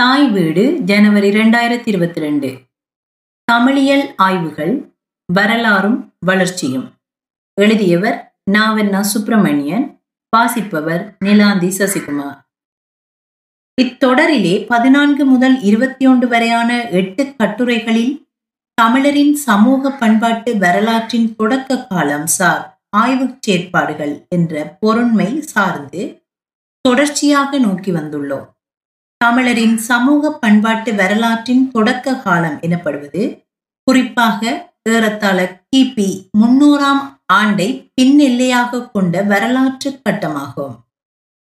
தாய் வீடு ஜனவரி இரண்டாயிரத்தி இருபத்தி ரெண்டு. தமிழியல் ஆய்வுகள் வரலாறும் வளர்ச்சியும். எழுதியவர் நாவண்ணா சுப்பிரமணியன் வாசிப்பவர் நிலாந்தி சசிகுமார். இத்தொடரிலே பதினான்கு முதல் இருபத்தி ஒன்று வரையான எட்டு கட்டுரைகளில் தமிழரின் சமூக பண்பாட்டு வரலாற்றின் தொடக்க காலம் சார் ஆய்வு செயற்பாடுகள் என்ற பொருண்மை சார்ந்து தொடர்ச்சியாக நோக்கி வந்துள்ளோம். தமிழரின் சமூக பண்பாட்டு வரலாற்றின் தொடக்க காலம் எனப்படுவது குறிப்பாக ஏறத்தாழ கிபி முன்னூறாம் ஆண்டை பின் எல்லையாக கொண்ட வரலாற்று கட்டமாகும்.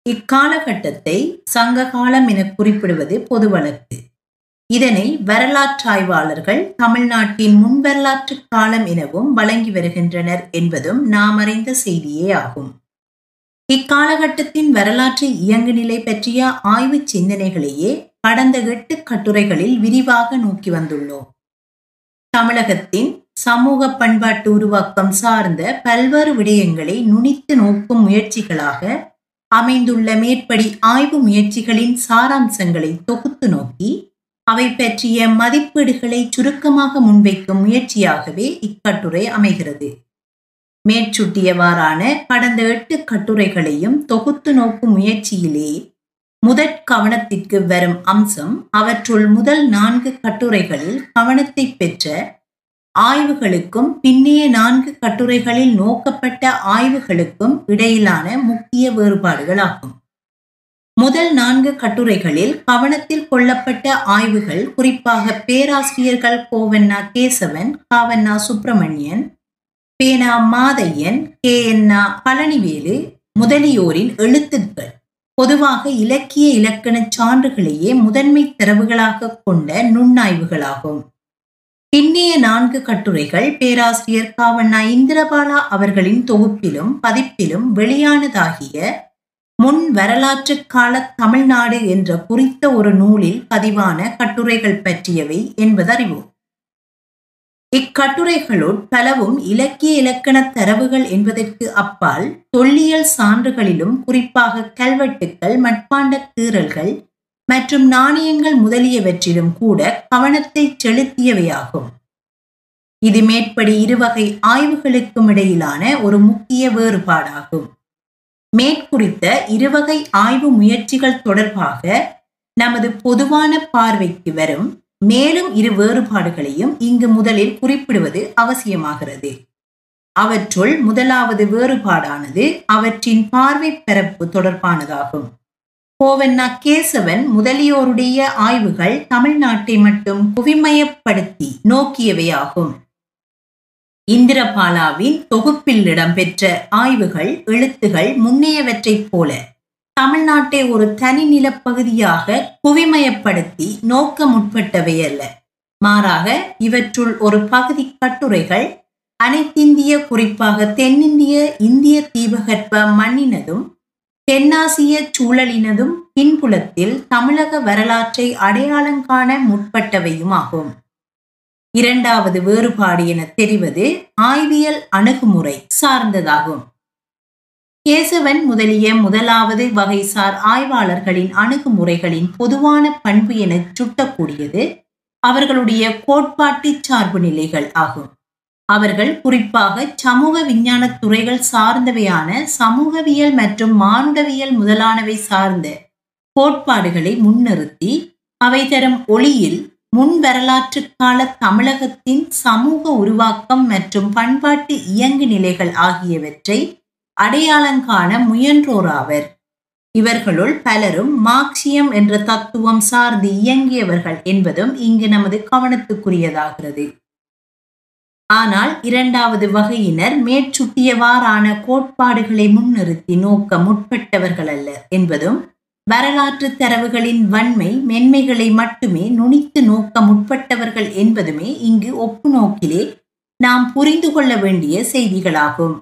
இக்காலகட்டத்தை சங்க காலம் என குறிப்பிடுவது பொது வழக்கு. இதனை வரலாற்றாய்வாளர்கள் தமிழ்நாட்டின் முன்வரலாற்று காலம் எனவும் வழங்கி வருகின்றனர் என்பதும் நாம் அறிந்த செய்தியே ஆகும். இக்காலகட்டத்தின் வரலாற்று இயங்கு நிலை பற்றிய ஆய்வு சிந்தனைகளையே கடந்த எட்டு கட்டுரைகளில் விரிவாக நோக்கி வந்துள்ளோம். தமிழகத்தின் சமூக பண்பாட்டு உருவாக்கம் சார்ந்த பல்வேறு விடயங்களை நுனித்து நோக்கும் முயற்சிகளாக அமைந்துள்ள மேற்படி ஆய்வு முயற்சிகளின் சாராம்சங்களை தொகுத்து நோக்கி அவை பற்றிய மதிப்பீடுகளை சுருக்கமாக முன்வைக்கும் முயற்சியாகவே இக்கட்டுரை அமைகிறது. மேற்சுட்டியவாறான கடந்த எட்டு கட்டுரைகளையும் தொகுத்து நோக்கும் முயற்சியிலே முதற் கவனத்திற்கு வரும் அம்சம் அவற்றுள் முதல் நான்கு கட்டுரைகளில் கவனத்தை பெற்ற ஆய்வுகளுக்கும் பின்னைய நான்கு கட்டுரைகளில் நோக்கப்பட்ட ஆய்வுகளுக்கும் இடையிலான முக்கிய வேறுபாடுகளாகும். முதல் நான்கு கட்டுரைகளில் கவனத்தில் கொள்ளப்பட்ட ஆய்வுகள் குறிப்பாக பேராசிரியர்கள் கோவண்ணா கேசவன் காவண்ணா சுப்பிரமணியன் பேனா மாதையன் கே. என்னா பழனிவேலு முதலியோரின் எழுத்துக்கள். பொதுவாக இலக்கிய இலக்கண சான்றுகளையே முதன்மை தரவுகளாக கொண்ட நுண்ணாய்வுகளாகும். பின்னைய நான்கு கட்டுரைகள் பேராசிரியர் காவண்ணா இந்திரபாலா அவர்களின் தொகுப்பிலும் பதிப்பிலும் வெளியானதாகிய முன் வரலாற்று கால தமிழ்நாடு என்ற குறித்த ஒரு நூலில் பதிவான கட்டுரைகள் பற்றியவை என்பதறிவோம். இக்கட்டுரைகளுள் பலவும் இலக்கிய இலக்கண தரவுகள் என்பதற்கு அப்பால் தொல்லியல் சான்றுகளிலும் குறிப்பாக கல்வெட்டுக்கள் மட்பாண்ட கீறல்கள் மற்றும் நாணயங்கள் முதலியவற்றிலும் கூட கவனத்தை செலுத்தியவையாகும். இது மேற்படி இருவகை ஆய்வுகளுக்கும் இடையிலான ஒரு முக்கிய வேறுபாடாகும். மேற்குறித்த இருவகை ஆய்வு முயற்சிகள் தொடர்பாக நமது பொதுவான பார்வைக்கு வரும் மேலும் இரு வேறுபாடுகளையும் இங்கு முதலில் குறிப்பிடுவது அவசியமாகிறது. அவற்றுள் முதலாவது வேறுபாடானது அவற்றின் பார்வை பரப்பு தொடர்பானதாகும். கோவண்ணா கேசவன் முதலியோருடைய ஆய்வுகள் தமிழ்நாட்டை மட்டும் குவிமயப்படுத்தி நோக்கியவையாகும். இந்திரபாலாவின் தொகுப்பில் இடம்பெற்ற ஆய்வுகள் எழுத்துகள் முன்னையவற்றைப் போல தமிழ்நாட்டை ஒரு தனி நிலப்பகுதியாக குவிமயப்படுத்தி நோக்க முற்பட்டவை அல்ல. மாறாக இவற்றுள் ஒரு பகுதி கட்டுரைகள் அனைத்திந்திய குறிப்பாக தென்னிந்திய இந்திய தீபகற்ப மண்ணினதும் தென்னாசிய சூழலினதும் பின்புலத்தில் தமிழக வரலாற்றை அடையாளம் காண முற்பட்டவையுமாகும். இரண்டாவது வேறுபாடு என தெரிவது ஆய்வியல் அணுகுமுறை சார்ந்ததாகும். கேசவன் முதலிய முதலாவது வகைசார் ஆய்வாளர்களின் அணுகுமுறைகளின் பொதுவான பண்பு என சுட்டக்கூடியது அவர்களுடைய கோட்பாட்டு சார்பு நிலைகள் ஆகும். அவர்கள் குறிப்பாக சமூக விஞ்ஞான துறைகள் சார்ந்தவையான சமூகவியல் மற்றும் மானுடவியல் முதலானவை சார்ந்த கோட்பாடுகளை முன்னிறுத்தி அவை தரும் ஒளியில் முன் வரலாற்று கால தமிழகத்தின் சமூக உருவாக்கம் மற்றும் பண்பாட்டு இயங்கு நிலைகள் ஆகியவற்றை அடையாளங்காண முயன்றோராவர். இவர்களுள் பலரும் மார்க்சியம் என்ற தத்துவம் சார்ந்து இயங்கியவர்கள் என்பதும் இங்கு நமது கவனத்துக்குரியதாகிறது. ஆனால் இரண்டாவது வகையினர் மேற்சுட்டியவாறான கோட்பாடுகளை முன்னிறுத்தி நோக்க முற்பட்டவர்கள் அல்ல என்பதும் வரலாற்று தரவுகளின் வன்மை மென்மைகளை மட்டுமே நுனித்து நோக்க முற்பட்டவர்கள் என்பதுமே இங்கு ஒப்பு நோக்கிலே நாம் புரிந்து கொள்ள வேண்டிய செய்திகளாகும்.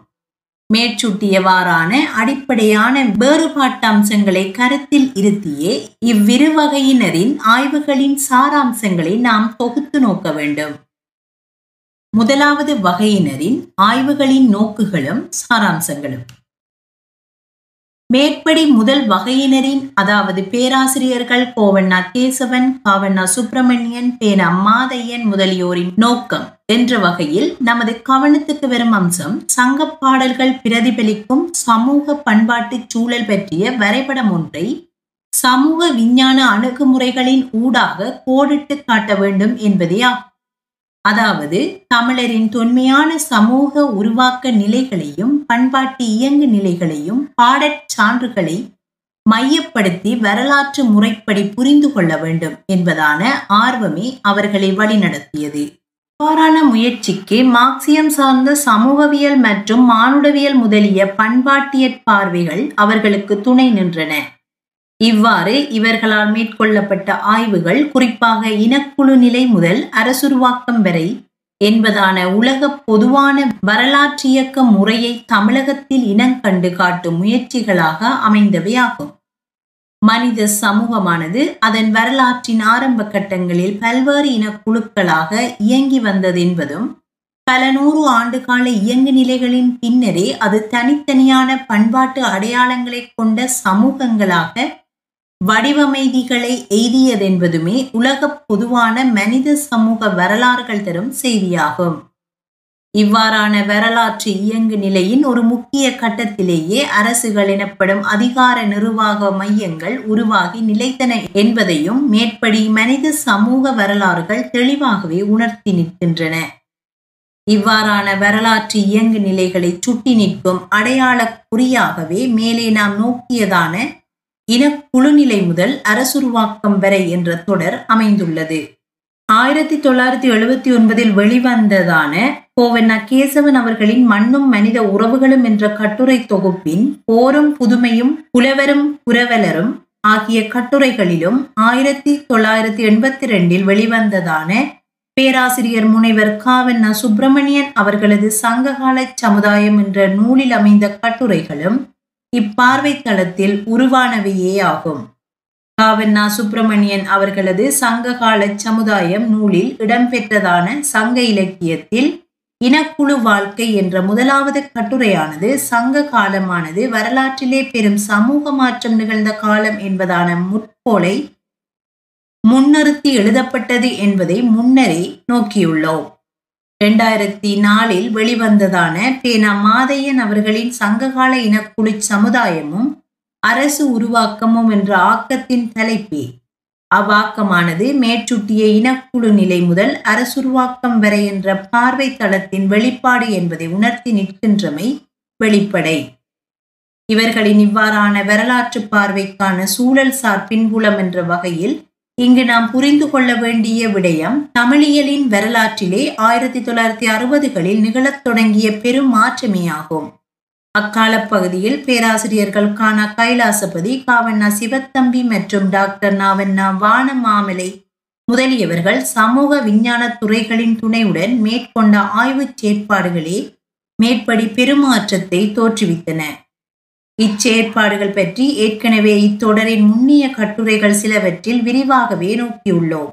மேற்சூட்டியவாறான அடிப்படையான வேறுபாட்டு அம்சங்களை கருத்தில் இருத்தியே இவ்விரு வகையினரின் ஆய்வுகளின் சாராம்சங்களை நாம் தொகுத்து நோக்க வேண்டும். முதலாவது வகையினரின் ஆய்வுகளின் நோக்குகளும் சாராம்சங்களும். மேற்படி முதல் வகையினரின் அதாவது பேராசிரியர்கள் கோவண்ணா கேசவன் காவண்ணா சுப்பிரமணியன் பேனா மாதையன் முதலியோரின் நோக்கம். என்ற வகையில் நமது கவனத்துக்கு வரும் அம்சம் சங்க பாடல்கள் பிரதிபலிக்கும் சமூக பண்பாட்டு சூழல் பற்றிய வரைபடம் ஒன்றை சமூக விஞ்ஞான அணுகுமுறைகளின் ஊடாக கோடிட்டு காட்ட வேண்டும் என்பதே ஆகும். அதாவது தமிழரின் தொன்மையான சமூக உருவாக்க நிலைகளையும் பண்பாட்டு இயங்கு நிலைகளையும் பாடற் சான்றுகளை மையப்படுத்தி வரலாற்று முறைப்படி புரிந்து கொள்ள வேண்டும் என்பதான ஆர்வமே அவர்களை வழிநடத்தியது. இவ்வாறான முயற்சிக்கு மார்க்சியம் சார்ந்த சமூகவியல் மற்றும் மானுடவியல் முதலிய பண்பாட்டியற் பார்வைகள் அவர்களுக்கு துணை நின்றன. இவ்வாறு இவர்களால் மேற்கொள்ளப்பட்ட ஆய்வுகள் குறிப்பாக இனக்குழு நிலை முதல் அரசுருவாக்கம் வரை என்பதான உலக பொதுவான வரலாற்றியக்க முறையை தமிழகத்தில் இனங்கண்டு காட்டும் முயற்சிகளாக அமைந்தவையாகும் மனித சமூகமானது அதன் வரலாற்றின் ஆரம்ப கட்டங்களில் பல்வேறு இனக்குழுக்களாக இயங்கி வந்தது என்பதும் பல நூறு ஆண்டுகால இயங்கு நிலைகளின் பின்னரே அது தனித்தனியான பண்பாட்டு அடையாளங்களை கொண்ட சமூகங்களாக வடிவமைதிகளை எய்தியதென்பதுமே உலக பொதுவான மனித சமூக வரலாறுகள் தரும் செய்தியாகும். இவ்வாறான வரலாற்று இயங்கு நிலையின் ஒரு முக்கிய கட்டத்திலேயே அரசுகள் எனப்படும் அதிகார நிர்வாக மையங்கள் உருவாகி நிலைத்தன என்பதையும் மேற்படி மனித சமூக வரலாறுகள் தெளிவாகவே உணர்த்தி நிற்கின்றன. இவ்வாறான வரலாற்று இயங்கு நிலைகளை சுட்டி நிற்கும் அடையாள குறியாகவே மேலே நாம் நோக்கியதான இனக்குழுநிலை முதல் அரசுருவாக்கம் வரை என்ற தொடர் அமைந்துள்ளது. ஆயிரத்தி தொள்ளாயிரத்தி எழுபத்தி ஒன்பதில் வெளிவந்ததான கோவண்ணா கேசவன் அவர்களின் மண்ணும் மனித உறவுகளும் என்ற கட்டுரை தொகுப்பின் போரும் புதுமையும் புலவரும் புரவலரும் ஆகிய கட்டுரைகளிலும் ஆயிரத்தி தொள்ளாயிரத்தி எண்பத்தி ரெண்டில் வெளிவந்ததான பேராசிரியர் முனைவர் காவண்ணா சுப்பிரமணியன் அவர்களது சங்ககால சமுதாயம் என்ற நூலில் அமைந்த கட்டுரைகளும் இப்பார்வை தளத்தில் உருவானவையே ஆகும் காவண்ணா சுப்பிரமணியன் அவர்களது சங்ககால சமுதாயம் நூலில் இடம்பெற்றதான சங்க இலக்கியத்தில் இனக்குழு வாழ்க்கை என்ற முதலாவது கட்டுரையானது சங்க காலமானது வரலாற்றிலே பெரும் சமூக மாற்றம் நிகழ்ந்த காலம் என்பதான முற்போலை முன்னிறுத்தி எழுதப்பட்டது என்பதை முன்னரே நோக்கியுள்ளோம். இரண்டாயிரத்தி நாலில் வெளிவந்ததான பேனா மாதையன் அவர்களின் சங்ககால இனக்குழு சமுதாயமும் அரசு உருவாக்கமும் என்ற ஆக்கத்தின் தலைப்பே. அவ்வாக்கமானது மேற்சுட்டிய இனக்குழு நிலை முதல் அரசுருவாக்கம் வரை என்ற பார்வை தளத்தின் வெளிப்பாடு என்பதை உணர்த்தி நிற்கின்றமை வெளிப்படை. இவர்களின் இவ்வாறான வரலாற்று பார்வைக்கான சூழல் சார் பின்புலம் என்ற வகையில் இங்கு நாம் புரிந்து கொள்ள வேண்டிய விடயம் தமிழியலின் வரலாற்றிலே ஆயிரத்தி தொள்ளாயிரத்தி அறுபதுகளில் நிகழத் தொடங்கிய பெரும் மாற்றமே ஆகும் அக்கால பகுதியில் பேராசிரியர்கள் கானா கைலாசபதி காவண்ணா சிவத்தம்பி மற்றும் டாக்டர் நாவண்ணா வானமாமலை முதலியவர்கள் சமூக விஞ்ஞான துறைகளின் துணையுடன் மேற்கொண்ட ஆய்வுச் செயற்பாடுகளே மேற்படி பெருமாற்றத்தை தோற்றுவித்தன. இச்செயற்பாடுகள் பற்றி ஏற்கனவே இத்தொடரின் முன்னிய கட்டுரைகள் சிலவற்றில் விரிவாகவே நோக்கியுள்ளோம்.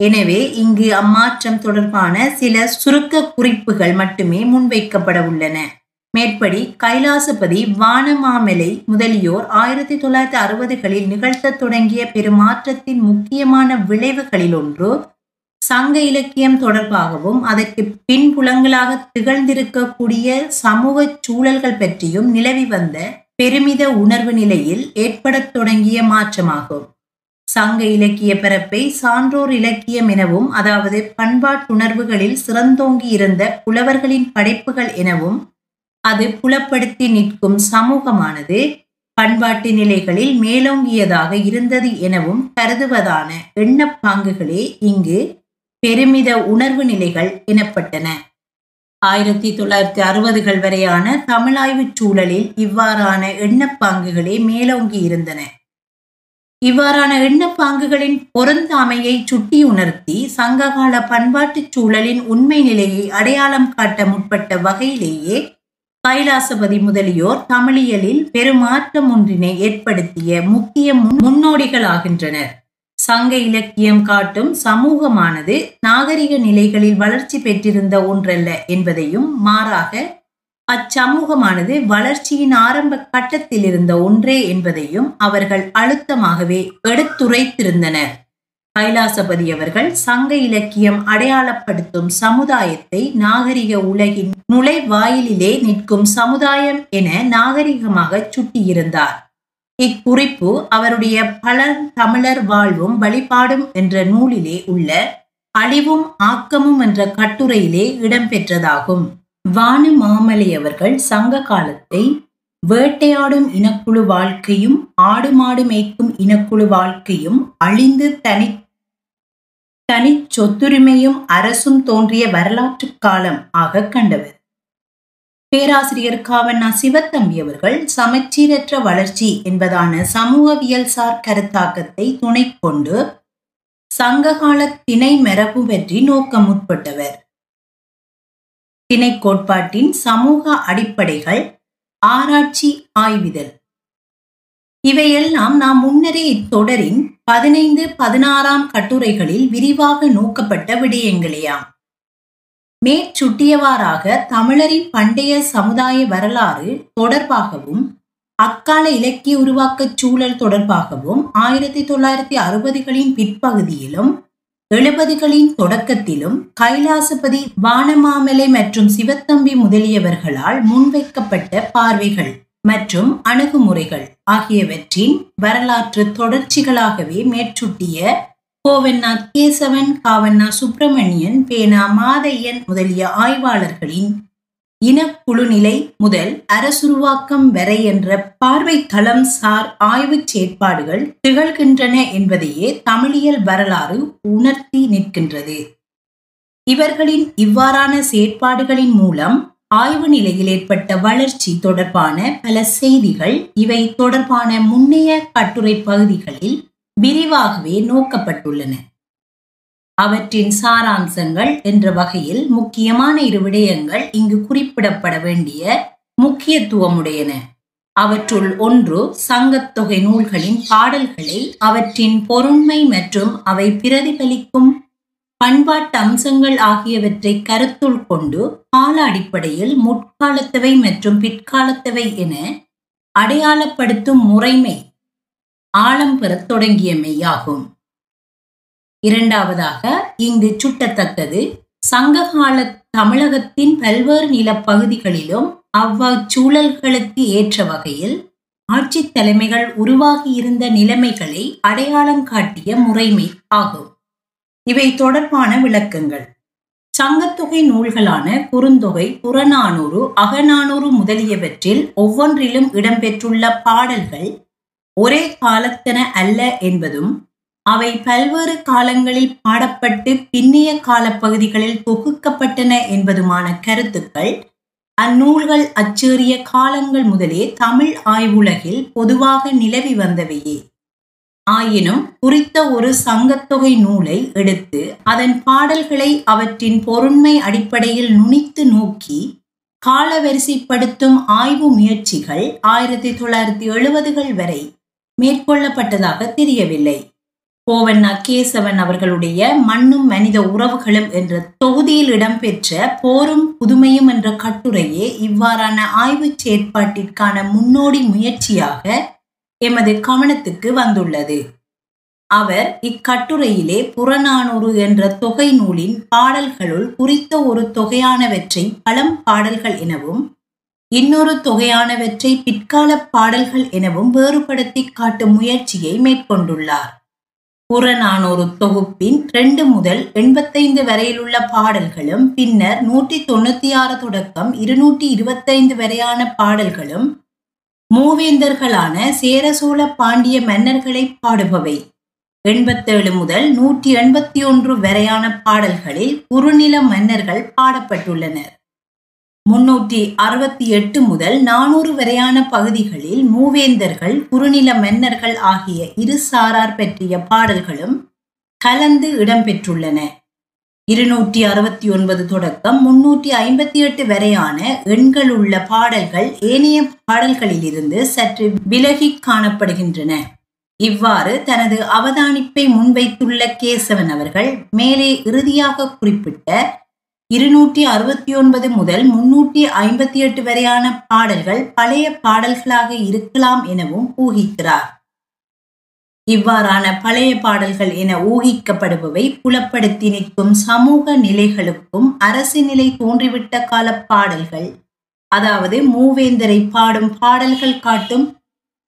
எனவே இங்கு அம்மாற்றம் தொடர்பான சில சுருக்க குறிப்புகள் மட்டுமே முன்வைக்கப்பட உள்ளன. மேற்படி கைலாசபதி வானமாமலை முதலியோர் ஆயிரத்தி தொள்ளாயிரத்தி அறுபதுகளில் நிகழ்த்த தொடங்கிய பெருமாற்றத்தின் முக்கியமான விளைவுகளில் ஒன்று சங்க இலக்கியம் தொடர்பாகவும் அதற்கு பின்புலங்களாக திகழ்ந்திருக்கக்கூடிய சமூக சூழல்கள் பற்றியும் நிலவி வந்த பெருமித உணர்வு நிலையில் ஏற்படத் தொடங்கிய மாற்றமாகும். சங்க இலக்கிய பரப்பை சான்றோர் இலக்கியம் எனவும் அதாவது பண்பாட்டுணர்வுகளில் சிறந்தோங்கி இருந்த புலவர்களின் படைப்புகள் எனவும் அது புலப்படுத்தி நிற்கும் சமூகமானது பண்பாட்டு நிலைகளில் மேலோங்கியதாக இருந்தது எனவும் கருதுவதான எண்ணப்பாங்குகளே இங்கு பெருமித உணர்வு நிலைகள் எனப்பட்டன. ஆயிரத்தி தொள்ளாயிரத்தி அறுபதுகள் வரையான தமிழாய்வுச் சூழலில் இவ்வாறான எண்ணப்பாங்குகளே மேலோங்கி இருந்தன இவ்வாறான எண்ணப்பாங்குகளின் பொருந்தாமையை சுட்டி உணர்த்தி சங்ககால பண்பாட்டுச் சூழலின் உண்மை நிலையை அடையாளம் காட்ட முற்பட்ட வகையிலேயே கைலாசபதி முதலியோர் தமிழியலில் பெருமாற்றம் ஒன்றினை ஏற்படுத்திய முக்கிய முன்னோடிகளாகின்றனர். சங்க இலக்கியம் காட்டும் சமூகமானது நாகரிக நிலைகளில் வளர்ச்சி பெற்றிருந்த ஒன்றல்ல என்பதையும் மாறாக அச்சமூகமானது வளர்ச்சியின் ஆரம்ப கட்டத்தில் இருந்த ஒன்றே என்பதையும் அவர்கள் அழுத்தமாகவே எடுத்துரைத்திருந்தனர். கைலாசபதி அவர்கள் சங்க இலக்கியம் அடையாளப்படுத்தும் சமுதாயத்தை நாகரிக உலகின் நுழைவாயிலிலே நிற்கும் சமுதாயம் என நாகரிகமாக சுட்டியிருந்தார். இக்குறிப்பு அவருடைய பலர் தமிழர் வாழ்வும் வழிபாடும் என்ற நூலிலே உள்ள அழிவும் ஆக்கமும் என்ற கட்டுரையிலே இடம்பெற்றதாகும். வானு மாமலை அவர்கள் சங்க காலத்தை வேட்டையாடும் இனக்குழு வாழ்க்கையும் ஆடு மாடு மேய்க்கும் இனக்குழு வாழ்க்கையும் அழிந்து தனி தனி சொத்துரிமையும் அரசும் தோன்றிய வரலாற்று காலம் ஆக கண்டவர். பேராசிரியர் காவண்ணா சிவத்தம்பி அவர்கள் சமச்சீரற்ற வளர்ச்சி என்பதான சமூகவியல் சார் கருத்தாக்கத்தை துணை கொண்டு சங்ககால திணை மரபு பற்றி நோக்கமுற்பட்டவர் திணை கோட்பாட்டின் சமூக அடிப்படைகள் ஆராய்ச்சி ஆய்விதழ். இவையெல்லாம் நாம் முன்னரே இத்தொடரின் பதினைந்து பதினாறாம் கட்டுரைகளில் விரிவாக நோக்கப்பட்ட விடயங்களேயாம். மேற்சுட்டியவாறாக தமிழரின் பண்டைய சமுதாய வரலாறு தொடர்பாகவும் அக்கால இலக்கிய உருவாக்கச் சூழல் தொடர்பாகவும் ஆயிரத்தி தொள்ளாயிரத்தி அறுபதுகளின் பிற்பகுதியிலும் எழுபதுகளின் தொடக்கத்திலும் கைலாசபதி வானமாமலை மற்றும் சிவத்தம்பி முதலியவர்களால் முன்வைக்கப்பட்ட பார்வைகள் மற்றும் அணுகுமுறைகள் ஆகியவற்றின் வரலாற்று தொடர்ச்சிகளாகவே மேற்சுட்டிய கோவண்ணா கேசவன் காவண்ணா சுப்பிரமணியன் பேனா மாதையன் முதலிய ஆய்வாளர்களின் இனக்குழுநிலை முதல் அரசுருவாக்கம் வரை என்ற பார்வை தளம் சார் ஆய்வுச் செயற்பாடுகள் திகழ்கின்றன என்பதையே தமிழியல் வரலாறு உணர்த்தி நிற்கின்றது. இவர்களின் இவ்வாறான செயற்பாடுகளின் மூலம் ஆய்வு நிலையில் ஏற்பட்ட வளர்ச்சி தொடர்பான பல செய்திகள் இவை தொடர்பான முன்னைய கட்டுரை பகுதிகளில் விரிவாகவே நோக்கப்பட்டுள்ளன. அவற்றின் சாராம்சங்கள் என்ற வகையில் முக்கியமான இரு விடயங்கள் இங்கு குறிப்பிடப்பட வேண்டிய முக்கியத்துவமுடையன. அவற்றுள் ஒன்று சங்கத்தொகை நூல்களின் பாடல்களை அவற்றின் பொருண்மை மற்றும் அவை பிரதிபலிக்கும் பண்பாட்டு அம்சங்கள் ஆகியவற்றை கருத்துள் கொண்டு கால அடிப்படையில் முற்காலத்தவை மற்றும் பிற்காலத்தவை என அடையாளப்படுத்தும் முறைமை ஆழம் பெறத் தொடங்கியமையாகும் இரண்டாவதாக இங்கு சுட்டத்தக்கது சங்ககால தமிழகத்தின் பல்வேறு நிலப்பகுதிகளிலும் அவ்வச்சூழல்களுக்கு ஏற்ற வகையில் ஆட்சி தலைமைகள் உருவாகியிருந்த நிலைமைகளை அடையாளம் காட்டிய முறைமை ஆகும். இவை தொடர்பான விளக்கங்கள். சங்கத்தொகை நூல்களான குறுந்தொகை புறநானூறு அகநானூறு முதலியவற்றில் ஒவ்வொன்றிலும் இடம்பெற்றுள்ள பாடல்கள் ஒரே காலத்தன அல்ல என்பதும் அவை பல்வேறு காலங்களில் பாடப்பட்டு பின்னைய காலப்பகுதிகளில் தொகுக்கப்பட்டன என்பதுமான கருத்துக்கள் அந்நூல்கள் அச்சேறிய காலங்கள் முதலே தமிழ் ஆய்வுலகில் பொதுவாக நிலவி வந்தவையே. ஆயினும் குறித்த ஒரு சங்கத்தொகை நூலை எடுத்து அதன் பாடல்களை அவற்றின் பொருண்மை அடிப்படையில் நுனித்து நோக்கி காலவரிசைப்படுத்தும் ஆய்வு முயற்சிகள் ஆயிரத்தி தொள்ளாயிரத்தி எழுபதுகள் வரை மேற்கொள்ளப்பட்டதாக தெரியவில்லை. கோவண்ணா கேசவன் அவர்களுடைய மண்ணும் மனித உறவுகளும் என்ற தொகுதியில் இடம்பெற்ற போரும் புதுமையும் என்ற கட்டுரையே இவ்வாறான ஆய்வுச் செயற்பாட்டிற்கான முன்னோடி முயற்சியாக எமது கவனத்துக்கு வந்துள்ளது. அவர் இக்கட்டுரையிலே புறநானூறு என்ற தொகை நூலின் பாடல்களுள் குறித்த ஒரு தொகையானவற்றை பழம் பாடல்கள் எனவும் இன்னொரு தொகையானவற்றை பிற்கால பாடல்கள் எனவும் வேறுபடுத்தி காட்டும் முயற்சியை மேற்கொண்டுள்ளார். புறநானூறு தொகுப்பின் ரெண்டு முதல் எண்பத்தைந்து வரையிலுள்ள பாடல்களும் பின்னர் நூற்றி தொண்ணூத்தி ஆறு தொடக்கம் இருநூற்றி இருபத்தைந்து வரையான பாடல்களும் மூவேந்தர்களான சேரசோழ பாண்டிய மன்னர்களை பாடுபவை. எண்பத்தேழு முதல் நூற்றி எண்பத்தி ஒன்று வரையான பாடல்களில் குறுநில மன்னர்கள் பாடப்பட்டுள்ளனர். முன்னூற்றி அறுபத்தி எட்டு முதல் நானூறு வரையான பகுதிகளில் மூவேந்தர்கள் குறுநில மன்னர்கள் ஆகிய இரு சாரார் பற்றிய பாடல்களும் கலந்து இடம்பெற்றுள்ளன. இருநூற்றி அறுபத்தி ஒன்பது தொடக்கம் முன்னூற்றி ஐம்பத்தி எட்டு வரையான எண்களுள்ள பாடல்கள் ஏனைய பாடல்களிலிருந்து சற்று விலகி காணப்படுகின்றன. இவ்வாறு தனது அவதானிப்பை முன்வைத்துள்ள கேசவன் அவர்கள் மேலே இறுதியாக குறிப்பிட்ட இருநூற்றி அறுபத்தி ஒன்பது முதல் முன்னூற்றி ஐம்பத்தி எட்டு வரையான பாடல்கள் பழைய பாடல்களாக இருக்கலாம் எனவும் ஊகிக்கிறார். இவ்வாறான பழைய பாடல்கள் என ஊகிக்கப்படுபவை புலப்படுத்தி நிற்கும் சமூக நிலைகளுக்கும் அரசு நிலை தோன்றிவிட்ட கால பாடல்கள் அதாவது மூவேந்தரை பாடும் பாடல்கள் காட்டும்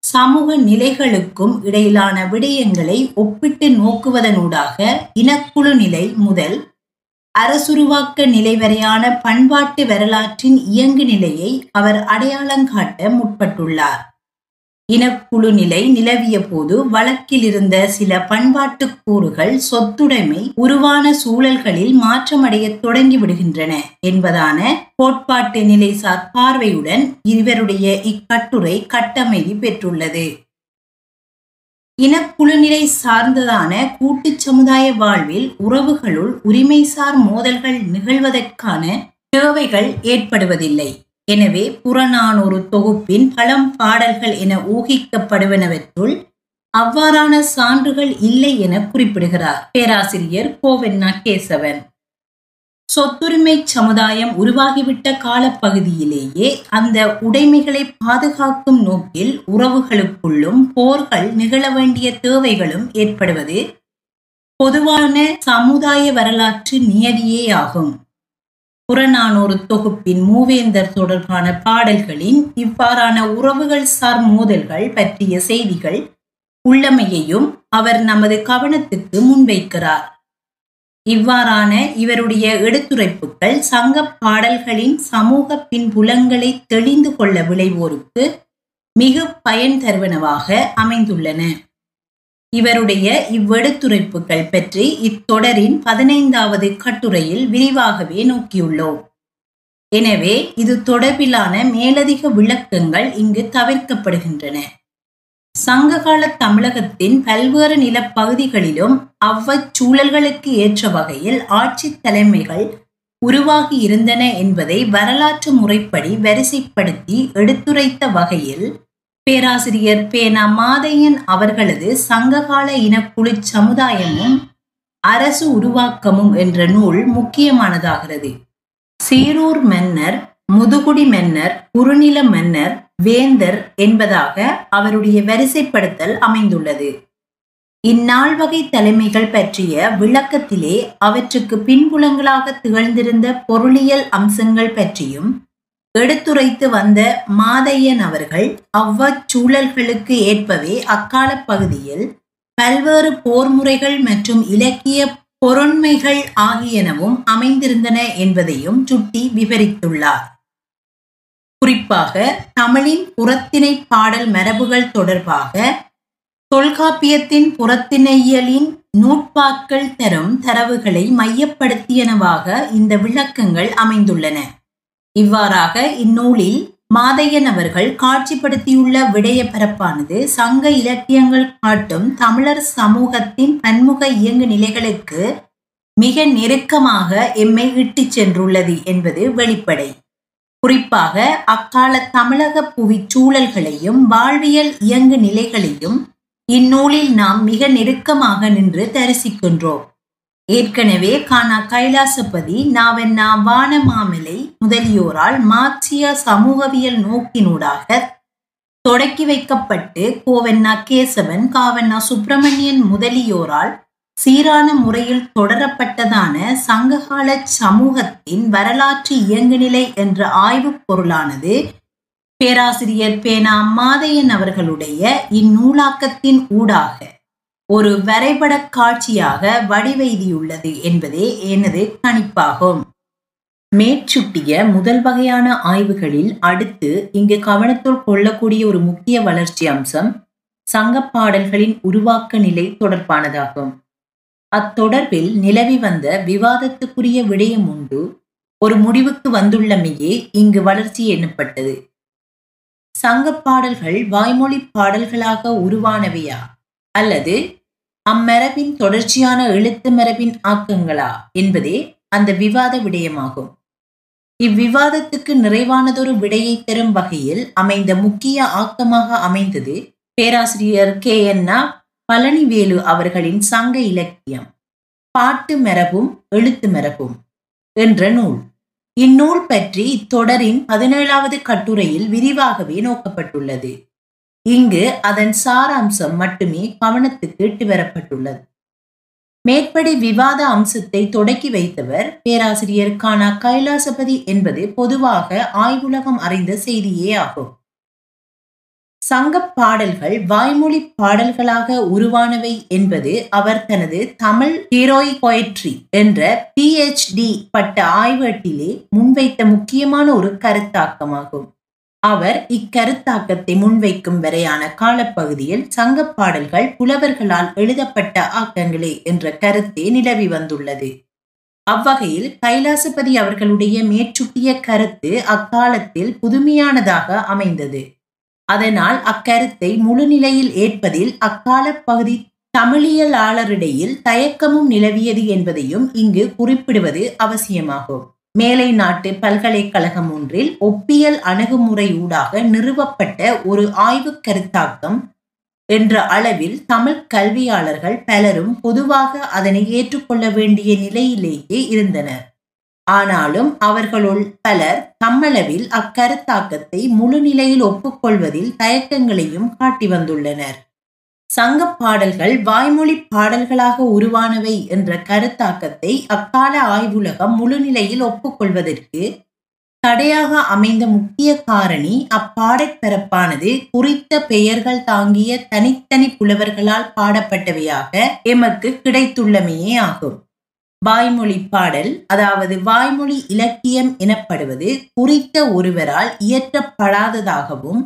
சமூக நிலைகளுக்கும் இடையிலான விடயங்களை ஒப்பிட்டு நோக்குவதனூடாக இனக்குழு நிலை முதல் அரசுருவாக்க நிலை வரையான பண்பாட்டு வரலாற்றின் இயங்கு நிலையை அவர் அடையாளங்காட்ட முற்பட்டுள்ளார். இனக்குழு நிலை நிலவிய போது வழக்கில் இருந்த சில பண்பாட்டு கூறுகள் சொத்துடைமை உருவான சூழல்களில் மாற்றமடைய தொடங்கிவிடுகின்றன என்பதான கோட்பாட்டு நிலைசார் பார்வையுடன் இவருடைய இக்கட்டுரை கட்டமைதி பெற்றுள்ளது. இனக்குழுநிலை சார்ந்ததான கூட்டு சமுதாய வாழ்வில் உறவுகளுள் உரிமைசார் மோதல்கள் நிகழ்வதற்கான தேவைகள் ஏற்படுவதில்லை. எனவே புறநானூறு தொகுப்பின் பழம் பாடல்கள் என ஊகிக்கப்படுவனவற்றுள் அவ்வாறான சான்றுகள் இல்லை என குறிப்பிடுகிறார். பேராசிரியர் கோவென்னா கேசவன். சொத்துரிமை சமுதாயம் உருவாகிவிட்ட காலப்பகுதியிலேயே அந்த உடைமைகளை பாதுகாக்கும் நோக்கில் உறவுகளுக்குள்ளும் போர்கள் நிகழ வேண்டிய தேவைகளும் ஏற்படுவது பொதுவான சமுதாய வரலாற்று நியதியேயாகும் புறநானூறு தொகுப்பின் மூவேந்தர் தொடர்பான பாடல்களின் இவ்வாறான உறவுகள் சார் மோதல்கள் பற்றிய செய்திகள் உள்ளமையையும் அவர் நமது கவனத்துக்கு முன்வைக்கிறார். இவ்வாறான இவருடைய எடுத்துரைப்புகள் சங்க பாடல்களின் சமூக பின்புலங்களை தெளிந்து கொள்ள விளைவோருக்கு மிக பயன் தருவனவாக அமைந்துள்ளன. இவருடைய இவ்வெடுத்துரைப்புகள் பற்றி இத்தொடரின் பதினைந்தாவது கட்டுரையில் விரிவாகவே நோக்கியுள்ளோம். எனவே இது தொடர்பிலான மேலதிக விளக்கங்கள் இங்கு தவிர்க்கப்படுகின்றன. சங்ககால தமிழகத்தின் பல்வேறு நிலப்பகுதிகளிலும் அவ்வச்சூழல்களுக்கு ஏற்ற வகையில் ஆட்சி தலைமைகள் உருவாகி இருந்தன என்பதை வரலாற்று முறைப்படி வரிசைப்படுத்தி எடுத்துரைத்த வகையில் பேராசிரியர் பேனா மாதையன் அவர்களது சங்ககால இனக்குழு சமுதாயமும் அரசு உருவாக்கமும் என்ற நூல் முக்கியமானதாகிறது. சீரூர் மன்னர் முதுகுடி மன்னர் குறுநில மன்னர் வேந்தர் என்பதாக அவருடைய வரிசைப்படுத்தல் அமைந்துள்ளது. இந்நாள் வகை தலைமைகள் பற்றிய விளக்கத்திலே அவற்றுக்கு பின்புலங்களாக திகழ்ந்திருந்த பொருளியல் அம்சங்கள் பற்றியும் எடுத்துரைத்து வந்த மாதையன் அவர்கள் அவ்வச்சூழல்களுக்கு ஏற்பவே அக்கால பகுதியில் பல்வேறு போர் முறைகள் மற்றும் இலக்கிய பொருண்மைகள் ஆகியனவும் அமைந்திருந்தன என்பதையும் சுட்டி விவரித்துள்ளார். குறிப்பாக தமிழின் புறத்திணை பாடல் மரபுகள் தொடர்பாக தொல்காப்பியத்தின் புறத்திணையியலின் நூட்பாக்கள் தரும் தரவுகளை மையப்படுத்தியனவாக இந்த விளக்கங்கள் அமைந்துள்ளன. இவ்வாறாக இந்நூலில் மாதையன் அவர்கள் காட்சிப்படுத்தியுள்ள விடய பரப்பானது சங்க இலக்கியங்கள் காட்டும் தமிழர் சமூகத்தின் பன்முக இயங்கு நிலைகளுக்கு மிக நெருக்கமாக எம்மை இட்டுச் சென்றுள்ளது என்பது வெளிப்படை. குறிப்பாக அக்கால தமிழக புவி சூழல்களையும் வாழ்வியல் இயங்கு நிலைகளையும் இந்நூலில் நாம் மிக நெருக்கமாக நின்று தரிசிக்கின்றோம். ஏற்கனவே காணா கைலாசபதி நாவென்னா வானமாமலை முதலியோரால் மார்க்சிய சமூகவியல் நோக்கினூடாக தொடக்கி வைக்கப்பட்டு கோவென்னா கேசவன் காவண்ணா சுப்பிரமணியன் முதலியோரால் சீரான முறையில் தொடரப்பட்டதான சங்ககால சமூகத்தின் வரலாற்று இயங்குநிலை என்ற ஆய்வுப் பொருளானது பேராசிரியர் பேனா மாதையன் அவர்களுடைய இந்நூலாக்கத்தின் ஊடாக ஒரு வரைபட காட்சியாக வடிவெய்தியுள்ளது என்பதே எனது கணிப்பாகும். மேற்சுட்டிய முதல் வகையான ஆய்வுகளில் அடுத்து இங்கு கவனத்துள் கொள்ளக்கூடிய ஒரு முக்கிய வளர்ச்சி அம்சம் சங்க பாடல்களின் உருவாக்க நிலை தொடர்பானதாகும். அத்தொடர்பில் நிலவி வந்த விவாதத்துக்குரிய விடயம் உண்டு. ஒரு முடிவுக்கு வந்துள்ளமையே இங்கு வளர்ச்சி எண்ணப்பட்டது. சங்கப் பாடல்கள் வாய்மொழி பாடல்களாக உருவானவையா? அல்லது அம்மரபின் தொடர்ச்சியான எழுத்து மரபின் ஆக்கங்களா? என்பதே அந்த விவாத விடயமாகும். இவ்விவாதத்துக்கு நிறைவானதொரு விடையை தரும் வகையில் அமைந்த முக்கிய ஆக்கமாக அமைந்தது பேராசிரியர் கே என்னா பழனிவேலு அவர்களின் சங்க இலக்கியம் பாட்டு மரபும் எழுத்து மரபும் என்ற நூல். இந்நூல் பற்றி இத்தொடரின் பதினேழாவது கட்டுரையில் விரிவாகவே நோக்கப்பட்டுள்ளது. இங்கு அதன் சாராம்சம் மட்டுமே கவனத்துக்கு இட்டு வரப்பட்டுள்ளது. மேற்படி விவாத அம்சத்தை தொடக்கி வைத்தவர் பேராசிரியர் கானா கைலாசபதி என்பது பொதுவாக ஆய்வுலகம் அறிந்த செய்தியே ஆகும். சங்கப் பாடல்கள் வாய்மொழி பாடல்களாக உருவானவை என்பது அவர் தனது தமிழ் ஹீரோய் பொயட்ரி என்ற பிஹெச்டி பட்ட ஆய்வேட்டிலே முன்வைத்த முக்கியமான ஒரு கருத்தாக்கமாகும். அவர் இக்கருத்தாக்கத்தை முன்வைக்கும் வரையான காலப்பகுதியில் சங்கப் பாடல்கள் புலவர்களால் எழுதப்பட்ட ஆக்கங்களே என்ற கருத்தே நிலவி வந்துள்ளது. அவ்வகையில் கைலாசபதி அவர்களுடைய மேற்சுட்டிய கருத்து அக்காலத்தில் புதுமையானதாக அமைந்தது. அதனால் அக்கருத்தை முழுநிலையில் ஏற்பதில் அக்கால பகுதி தமிழியலாளரிடையில் தயக்கமும் நிலவியது என்பதையும் இங்கு குறிப்பிடுவது அவசியமாகும். மேலை நாட்டு பல்கலைக்கழகம் ஒன்றில் ஒப்பியல் அணுகுமுறையூடாக நிறுவப்பட்ட ஒரு ஆய்வு கருத்தாக்கம் என்ற அளவில் தமிழ் கல்வியாளர்கள் பலரும் பொதுவாக அதனை ஏற்றுக்கொள்ள வேண்டிய நிலையிலேயே இருந்தனர். ஆனாலும் அவர்களுள் பலர் தம்மளவில் அக்கருத்தாக்கத்தை முழு நிலையில் ஒப்புக்கொள்வதில் தயக்கங்களையும் காட்டி வந்துள்ளனர். சங்க பாடல்கள் வாய்மொழி பாடல்களாக உருவானவை என்ற கருத்தாக்கத்தை அக்கால ஆய்வுலகம் முழுநிலையில் ஒப்புக்கொள்வதற்கு தடையாக அமைந்த முக்கிய காரணி அப்பாடற்பரப்பானது குறித்த பெயர்கள் தாங்கிய தனித்தனி புலவர்களால் பாடப்பட்டவையாக எமக்கு கிடைத்துள்ளமையே ஆகும். வாய்மொழி பாடல் அதாவது வாய்மொழி இலக்கியம் எனப்படுவது குறித்த ஒருவரால் இயற்றப்படாததாகவும்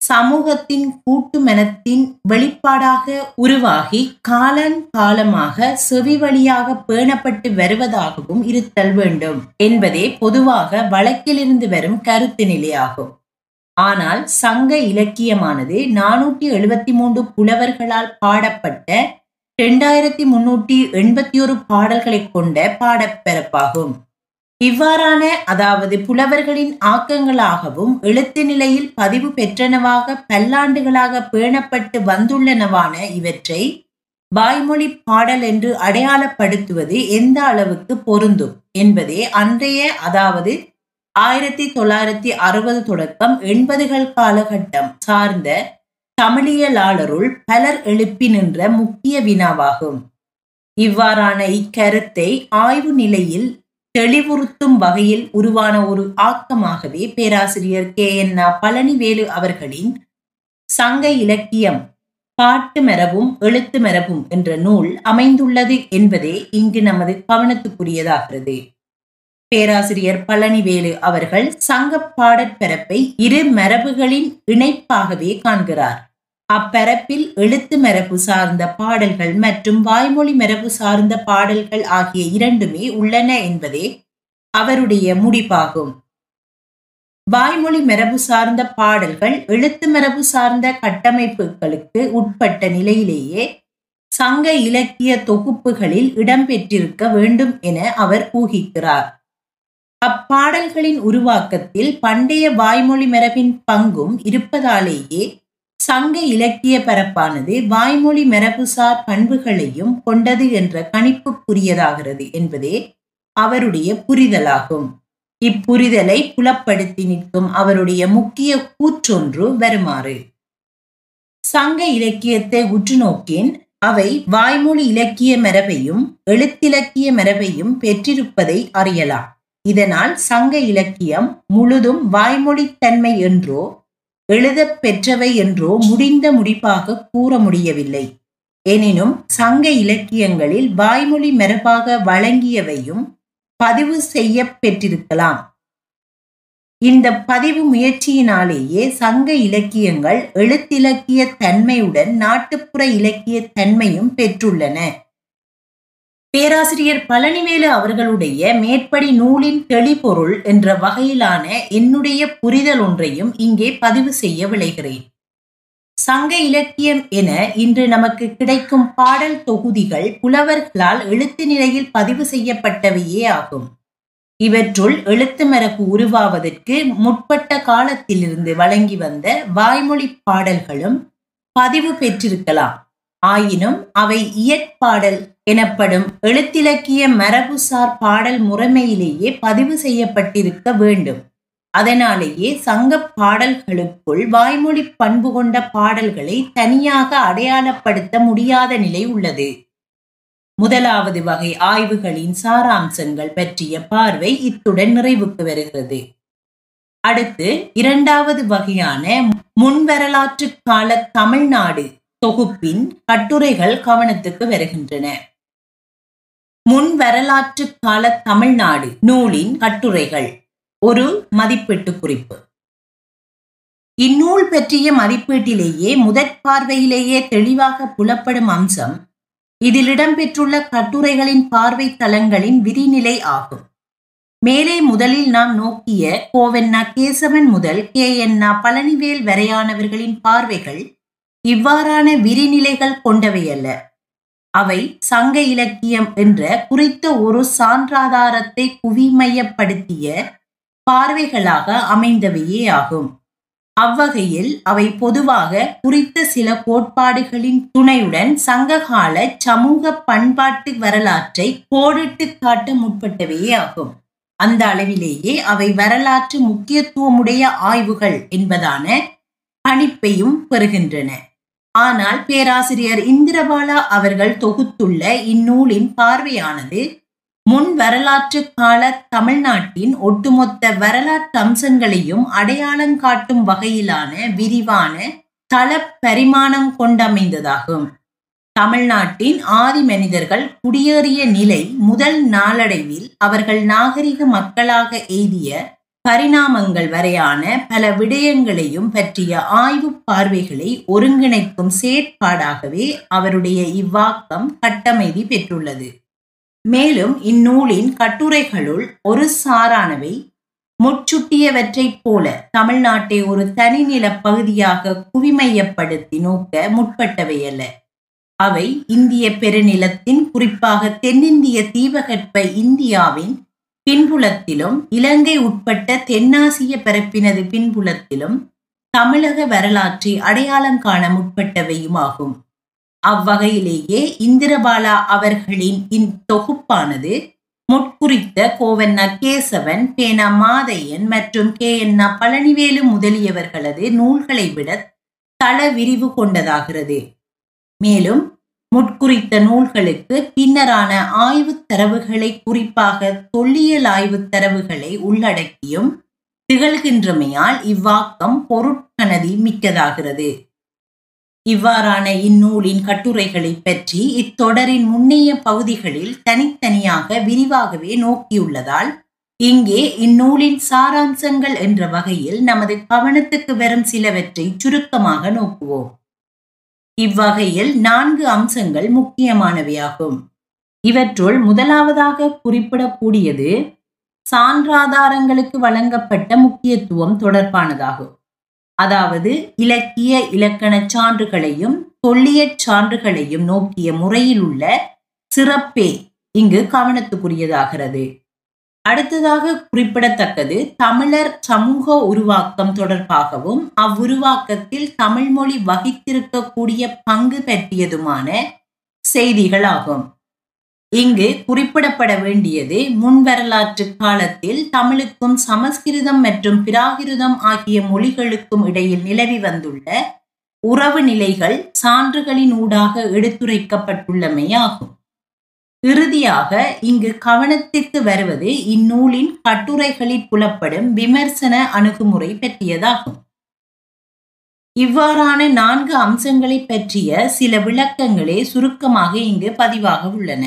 சமூகத்தின் கூட்டுமெனத்தின் வெளிப்பாடாக உருவாகி காலன் காலமாக செவி வழியாக பேணப்பட்டு வருவதாகவும் இருத்தல் வேண்டும் என்பதே பொதுவாக வழக்கிலிருந்து வரும் கருத்து நிலையாகும். ஆனால் சங்க இலக்கியமானது நானூற்றி எழுபத்தி மூன்று புலவர்களால் பாடப்பட்ட இரண்டாயிரத்தி முன்னூற்றி எண்பத்தி ஒரு பாடல்களை கொண்ட பாடப்பெறப்பாகும். இவ்வாறான அதாவது புலவர்களின் ஆக்கங்களாகவும் எழுத்து நிலையில் பதிவு பெற்றனவாக பல்லாண்டுகளாக பேணப்பட்டு வந்துள்ளனவான இவற்றை வாய்மொழி பாடல் என்று அடையாளப்படுத்துவது எந்த அளவுக்கு பொருந்தும் என்பதே அன்றைய அதாவது ஆயிரத்தி தொள்ளாயிரத்தி அறுபது தொடக்கம் எண்பதுகள் காலகட்டம் சார்ந்த தமிழியலாளருள் பலர் எழுப்பி நின்ற முக்கிய வினாவாகும். இவ்வாறான இக்கருத்தை ஆய்வு நிலையில் தெளிவுறுத்தும் வகையில் உருவான ஒரு ஆக்கமாகவே பேராசிரியர் கே. என். பழனிவேலு அவர்களின் சங்க இலக்கியம் பாட்டு மரபும் எழுத்து மரபும் என்ற நூல் அமைந்துள்ளது என்பதே இங்கு நமது கவனத்துக்குரியதாகிறது. பேராசிரியர் பழனிவேலு அவர்கள் சங்க பாடற்பரப்பை இரு மரபுகளின் இணைப்பாகவே காண்கிறார். அப்பரப்பில் எழுத்து மரபு சார்ந்த பாடல்கள் மற்றும் வாய்மொழி மரபு சார்ந்த பாடல்கள் ஆகிய இரண்டுமே உள்ளன என்பதே அவருடைய முடிவாகும். வாய்மொழி மரபு சார்ந்த பாடல்கள் எழுத்து மரபு சார்ந்த கட்டமைப்புகளுக்கு உட்பட்ட நிலையிலேயே சங்க இலக்கிய தொகுப்புகளில் இடம்பெற்றிருக்க வேண்டும் என அவர் ஊகிக்கிறார். அப்பாடல்களின் உருவாக்கத்தில் பண்டைய வாய்மொழி மரபின் பங்கும் இருப்பதாலேயே சங்க இலக்கிய பரப்பானது வாய்மொழி மரபுசார் பண்புகளையும் கொண்டது என்ற கணிப்புக்குரியதாகிறது என்பதே அவருடைய புரிதலாகும். இப்புரிதலை புலப்படுத்தி நிற்கும் அவருடைய முக்கிய கூற்றொன்று வருமாறு. சங்க இலக்கியத்தை உற்று நோக்கின் அவை வாய்மொழி இலக்கிய மரபையும் எழுத்திலக்கிய மரபையும் பெற்றிருப்பதை அறியலாம். இதனால் சங்க இலக்கியம் முழுதும் வாய்மொழித்தன்மை என்றோ எழுதப் பெற்றவை என்றோ முடிந்த முடிப்பாக கூற முடியவில்லை. எனினும் சங்க இலக்கியங்களில் வாய்மொழி மரபாக வழங்கியவையும் பதிவு செய்ய பெற்றிருக்கலாம். இந்த பதிவு முயற்சியினாலேயே சங்க இலக்கியங்கள் எழுத்திலக்கிய தன்மையுடன் நாட்டுப்புற இலக்கிய தன்மையும் பெற்றுள்ளன. பேராசிரியர் பழனிவேலு அவர்களுடைய மேற்படி நூலின் தெளிபொருள் என்ற வகையிலான என்னுடைய புரிதல் ஒன்றையும் இங்கே பதிவு செய்ய விளைகிறேன். சங்க இலக்கியம் என இன்று நமக்கு கிடைக்கும் பாடல் தொகுதிகள் புலவர்களால் எழுத்து நிலையில் பதிவு செய்யப்பட்டவையே ஆகும். இவற்றுள் எழுத்து மரபு உருவாவதற்கு முற்பட்ட காலத்திலிருந்து வழங்கி வந்த வாய்மொழி பாடல்களும் பதிவு பெற்றிருக்கலாம். ஆயினும் அவை இயற்பாடல் எனப்படும் எழுத்திலக்கிய மரபுசார் பாடல் முறைமையிலேயே பதிவு செய்யப்பட்டிருக்க வேண்டும். அதனாலேயே சங்க பாடல்களுக்குள் வாய்மொழி பண்பு கொண்ட பாடல்களை தனியாக அடையாளப்படுத்த முடியாத நிலை உள்ளது. முதலாவது வகை ஆய்வுகளின் சாராம்சங்கள் பற்றிய பார்வை இத்துடன் நிறைவுக்கு வருகிறது. அடுத்து இரண்டாவது வகையான முன்வரலாற்று கால தமிழ்நாடு தொகுப்பின் கட்டுரைகள் கவனத்துக்கு வருகின்றன. முன் வரலாற்று கால தமிழ்நாடு நூலின் கட்டுரைகள். ஒரு மதிப்பீட்டு குறிப்பு. இந்நூல் பற்றிய மதிப்பீட்டிலேயே முதற் பார்வையிலேயே தெளிவாக புலப்படும் அம்சம் இதில் இடம்பெற்றுள்ள கட்டுரைகளின் பார்வை தளங்களின் விரிநிலை ஆகும். மேலே முதலில் நாம் நோக்கிய கோவென்னா கேசவன் முதல் கே என்னா பழனிவேல் வரையானவர்களின் பார்வைகள் இவ்வாறான விரிநிலைகள் கொண்டவையல்ல. அவை சங்க இலக்கியம் என்ற குறித்த ஒரு சான்றாதாரத்தை குவிமையப்படுத்திய பார்வைகளாக அமைந்தவையே ஆகும். அவ்வகையில் அவை பொதுவாக குறித்த சில கோட்பாடுகளின் துணையுடன் சங்ககால சமூக பண்பாட்டு வரலாற்றை கோடிட்டு காட்ட முற்பட்டவையே ஆகும். அந்த அளவிலேயே அவை வரலாற்று முக்கியத்துவமுடைய ஆய்வுகள் என்பதான கணிப்பையும் பெறுகின்றன. ஆனால் பேராசிரியர் இந்திரபாலா அவர்கள் தொகுத்துள்ள இந்நூலின் பார்வையானது முன் வரலாற்று கால தமிழ்நாட்டின் ஒட்டுமொத்த வரலாற்று அம்சங்களையும் அடையாளம் காட்டும் வகையிலான விரிவான தள பரிமாணம் கொண்டமைந்ததாகும். தமிழ்நாட்டின் ஆதி மனிதர்கள் குடியேறிய நிலை முதல் நாளடைவில் அவர்கள் நாகரிக மக்களாக எய்திய பரிணாமங்கள் வரையான பல விடயங்களையும் பற்றிய ஆய்வு பார்வைகளை ஒருங்கிணைக்கும் செயற்பாடாகவே அவருடைய இவ்வாக்கம் கட்டமைதி பெற்றுள்ளது. மேலும் இந்நூலின் கட்டுரைகளுள் ஒரு சாரானவை முற்சுட்டியவற்றைப் போல தமிழ்நாட்டை ஒரு தனிநில பகுதியாக குவிமையப்படுத்தி நோக்க முற்பட்டவையல்ல. அவை இந்திய பெருநிலத்தின் குறிப்பாக தென்னிந்திய தீபகற்ப இந்தியாவின் பின்புலத்திலும் இலங்கை உட்பட்ட தென்னாசிய பரப்பினது பின்புலத்திலும் தமிழக வரலாற்றை அடையாளம் காண முற்பட்டவையுமாகும். அவ்வகையிலேயே இந்திரபாலா அவர்களின் இத்தொகுப்பானது முட்குறித்த கோவண்ணா கேசவன் பேனா மாதையன் மற்றும் கே என் பழனிவேலு முதலியவர்களது நூல்களை விட தள விரிவு கொண்டதாகிறது. மேலும் முட்குறித்த நூல்களுக்கு பின்னரான ஆய்வுத் தரவுகளை குறிப்பாக தொல்லியல் ஆய்வுத் தரவுகளை உள்ளடக்கியும் திகழ்கின்றமையால் இவ்வாக்கம் பொருட்கனதி மிக்கதாகிறது. இவ்வாறான இந்நூலின் கட்டுரைகளை பற்றி இத்தொடரின் முன்னைய பகுதிகளில் தனித்தனியாக விரிவாகவே நோக்கியுள்ளதால் இங்கே இந்நூலின் சாராம்சங்கள் என்ற வகையில் நமது கவனத்துக்கு வரும் சிலவற்றை சுருக்கமாக நோக்குவோம். இவ்வகையில் நான்கு அம்சங்கள் முக்கியமானவையாகும். இவற்றுள் முதலாவதாக குறிப்பிடக்கூடியது சான்றாதாரங்களுக்கு வழங்கப்பட்ட முக்கியத்துவம் தொடர்பானதாகும். அதாவது இலக்கிய இலக்கண சான்றுகளையும் தொல்லியற் சான்றுகளையும் நோக்கிய முறையில் உள்ள சிறப்பே இங்கு கவனத்துக்குரியதாகிறது. அடுத்ததாக குறிப்பிடத்தக்கது தமிழர் சமூக உருவாக்கம் தொடர்பாகவும் அவ்வுருவாக்கத்தில் தமிழ்மொழி வகித்திருக்கக்கூடிய பங்கு பற்றியதுமான செய்திகளாகும். இங்கு குறிப்பிடப்பட வேண்டியது முன்வரலாற்று காலத்தில் தமிழுக்கும் சமஸ்கிருதம் மற்றும் பிராகிருதம் ஆகிய மொழிகளுக்கும் இடையில் நிலவி வந்துள்ள உறவு நிலைகள் சான்றுகளின் ஊடாக எடுத்துரைக்கப்பட்டுள்ளமையாகும். இறுதியாக இங்கு கவனத்திற்கு வருவது இந்நூலின் கட்டுரைகளில் புலப்படும் விமர்சன அணுகுமுறை பற்றியதாகும். இவ்வாறான நான்கு அம்சங்களை பற்றிய சில விளக்கங்களே சுருக்கமாக இங்கு பதிவாக உள்ளன.